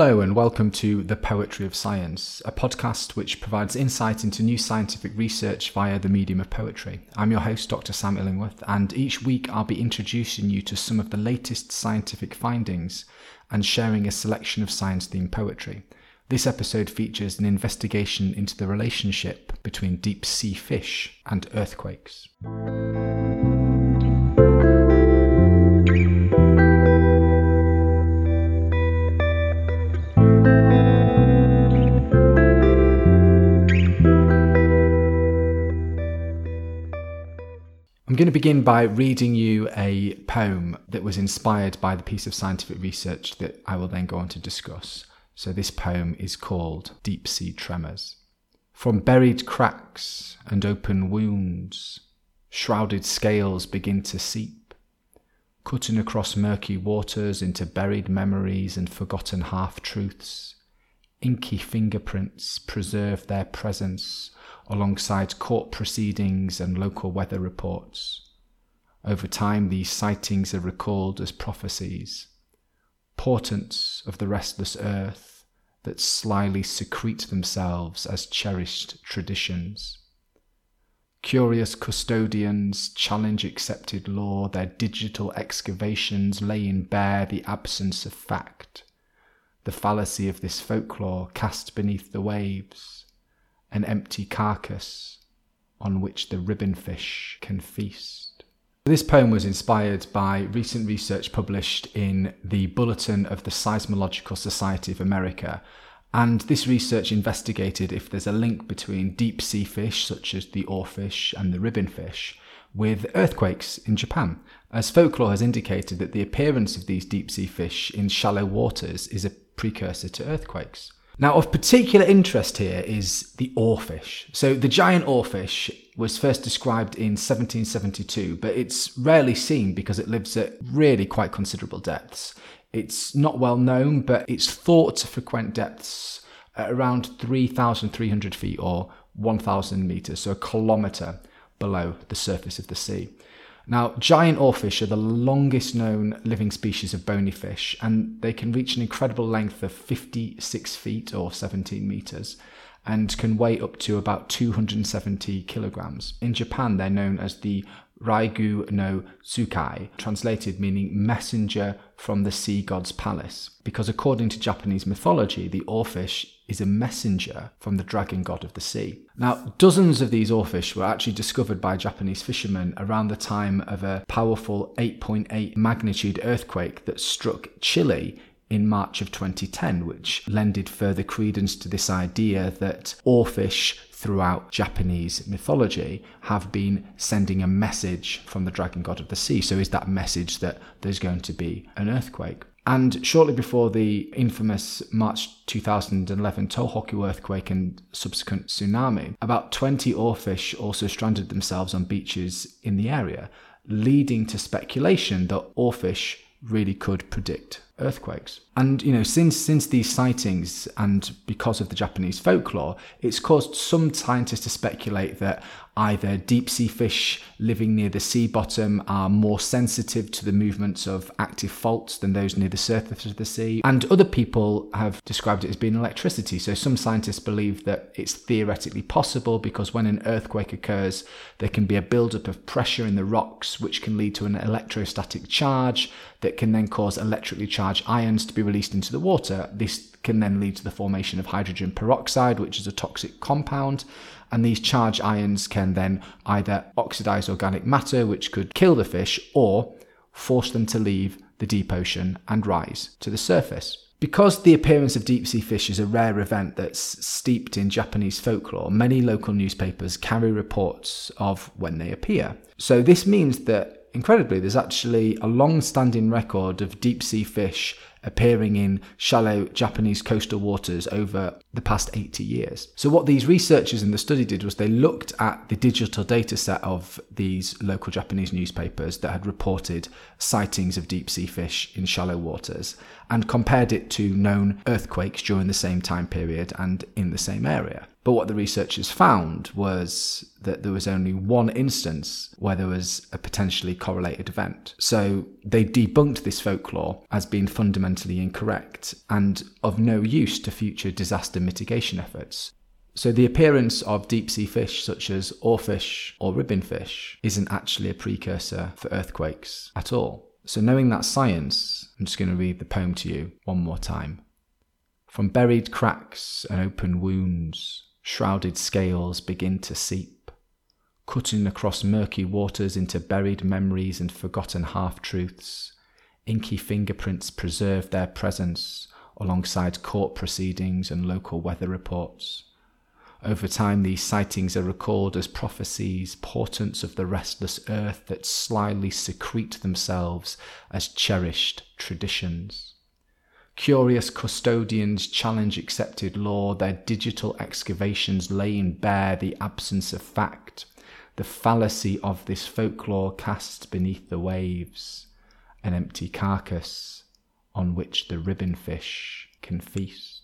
Hello, and welcome to The Poetry of Science, a podcast which provides insight into new scientific research via the medium of poetry. I'm your host, Dr. Sam Illingworth, and each week I'll be introducing you to some of the latest scientific findings and sharing a selection of science themed poetry. This episode features an investigation into the relationship between deep sea fish and earthquakes. Going to begin by reading you a poem that was inspired by the piece of scientific research that I will then go on to discuss. So, this poem is called Deep Sea Tremors. From buried cracks and open wounds, shrouded scales begin to seep, cutting across murky waters into buried memories and forgotten half truths. Inky fingerprints preserve their presence alongside court proceedings and local weather reports. Over time, these sightings are recalled as prophecies, portents of the restless earth that slyly secrete themselves as cherished traditions. Curious custodians challenge accepted law, their digital excavations laying bare the absence of fact, the fallacy of this folklore cast beneath the waves an empty carcass on which the ribbonfish can feast. This poem was inspired by recent research published in the Bulletin of the Seismological Society of America. And this research investigated if there's a link between deep sea fish, such as the oarfish and the ribbonfish, with earthquakes in Japan, as folklore has indicated that the appearance of these deep sea fish in shallow waters is a precursor to earthquakes. Now, of particular interest here is the oarfish. So, the giant oarfish was first described in 1772, but it's rarely seen because it lives at really quite considerable depths. It's not well known, but it's thought to frequent depths at around 3,300 feet or 1,000 meters, so a kilometer below the surface of the sea. Now, giant oarfish are the longest known living species of bony fish, and they can reach an incredible length of 56 feet or 17 meters and can weigh up to about 270 kilograms. In Japan, they're known as the Raigu no Tsukai, translated meaning messenger from the sea god's palace, because according to Japanese mythology, the oarfish is a messenger from the dragon god of the sea. Now, dozens of these oarfish were actually discovered by Japanese fishermen around the time of a powerful 8.8 magnitude earthquake that struck Chile in March of 2010, which lended further credence to this idea that oarfish throughout Japanese mythology have been sending a message from the dragon god of the sea. So, is that message that there's going to be an earthquake? And shortly before the infamous March 2011 Tohoku earthquake and subsequent tsunami, about 20 oarfish also stranded themselves on beaches in the area, leading to speculation that oarfish really could predict earthquakes. And you know, since since these sightings and because of the Japanese folklore, it's caused some scientists to speculate that either deep sea fish living near the sea bottom are more sensitive to the movements of active faults than those near the surface of the sea. And other people have described it as being electricity. So some scientists believe that it's theoretically possible because when an earthquake occurs, there can be a buildup of pressure in the rocks, which can lead to an electrostatic charge that can then cause electrically charged ions to be released into the water. This can then lead to the formation of hydrogen peroxide, which is a toxic compound. And these charged ions can then either oxidize organic matter, which could kill the fish, or force them to leave the deep ocean and rise to the surface. Because the appearance of deep sea fish is a rare event that's steeped in Japanese folklore, many local newspapers carry reports of when they appear. So, this means that incredibly, there's actually a long standing record of deep sea fish appearing in shallow Japanese coastal waters over the past 80 years. So, what these researchers in the study did was they looked at the digital data set of these local Japanese newspapers that had reported sightings of deep sea fish in shallow waters. and compared it to known earthquakes during the same time period and in the same area. But what the researchers found was that there was only one instance where there was a potentially correlated event. So they debunked this folklore as being fundamentally incorrect and of no use to future disaster mitigation efforts. So the appearance of deep sea fish such as oarfish or ribbonfish isn't actually a precursor for earthquakes at all. So knowing that science, I'm just going to read the poem to you one more time. From buried cracks and open wounds, shrouded scales begin to seep, cutting across murky waters into buried memories and forgotten half truths. Inky fingerprints preserve their presence alongside court proceedings and local weather reports. Over time, these sightings are recalled as prophecies, portents of the restless earth that slyly secrete themselves as cherished traditions. Curious custodians challenge accepted law, their digital excavations laying bare the absence of fact, the fallacy of this folklore cast beneath the waves, an empty carcass on which the ribbon fish can feast.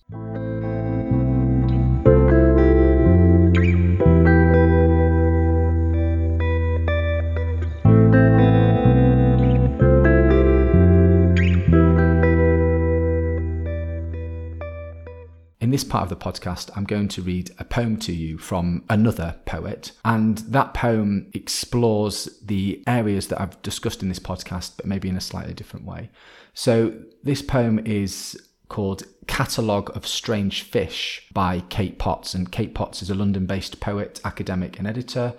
This part of the podcast, I'm going to read a poem to you from another poet. And that poem explores the areas that I've discussed in this podcast, but maybe in a slightly different way. So this poem is called Catalogue of Strange Fish by Kate Potts. And Kate Potts is a London based poet, academic, and editor.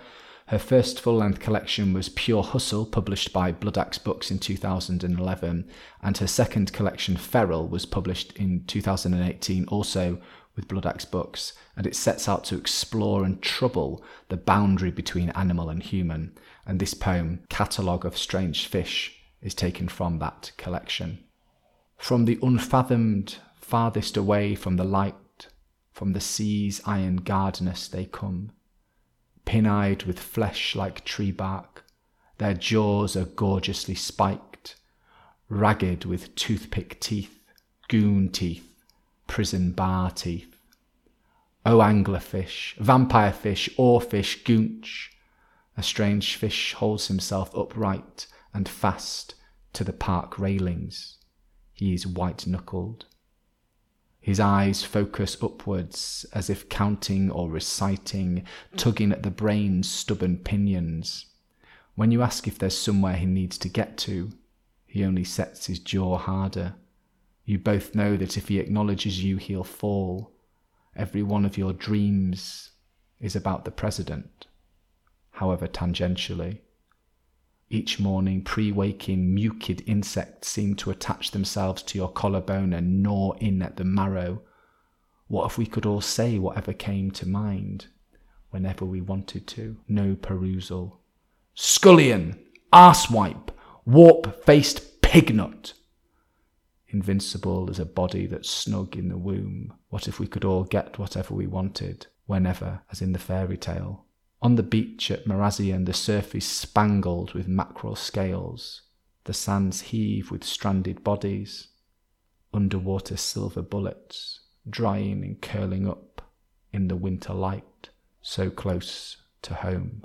Her first full length collection was Pure Hustle, published by Bloodaxe Books in 2011, and her second collection, Feral, was published in 2018, also with Bloodaxe Books, and it sets out to explore and trouble the boundary between animal and human. And this poem, Catalogue of Strange Fish, is taken from that collection. From the unfathomed, farthest away from the light, from the sea's iron guardness they come pin eyed with flesh like tree bark. Their jaws are gorgeously spiked, ragged with toothpick teeth, goon teeth, prison bar teeth. O anglerfish, vampire fish, oarfish, goonch. A strange fish holds himself upright and fast to the park railings. He is white knuckled. His eyes focus upwards as if counting or reciting, tugging at the brain's stubborn pinions. When you ask if there's somewhere he needs to get to, he only sets his jaw harder. You both know that if he acknowledges you, he'll fall. Every one of your dreams is about the president, however tangentially. Each morning, pre waking, mucid insects seem to attach themselves to your collarbone and gnaw in at the marrow. What if we could all say whatever came to mind, whenever we wanted to? No perusal. Scullion, arsewipe, warp faced pignut. Invincible as a body that's snug in the womb. What if we could all get whatever we wanted, whenever, as in the fairy tale? On the beach at Marazion, the surf is spangled with mackerel scales. The sands heave with stranded bodies. Underwater silver bullets, drying and curling up in the winter light, so close to home.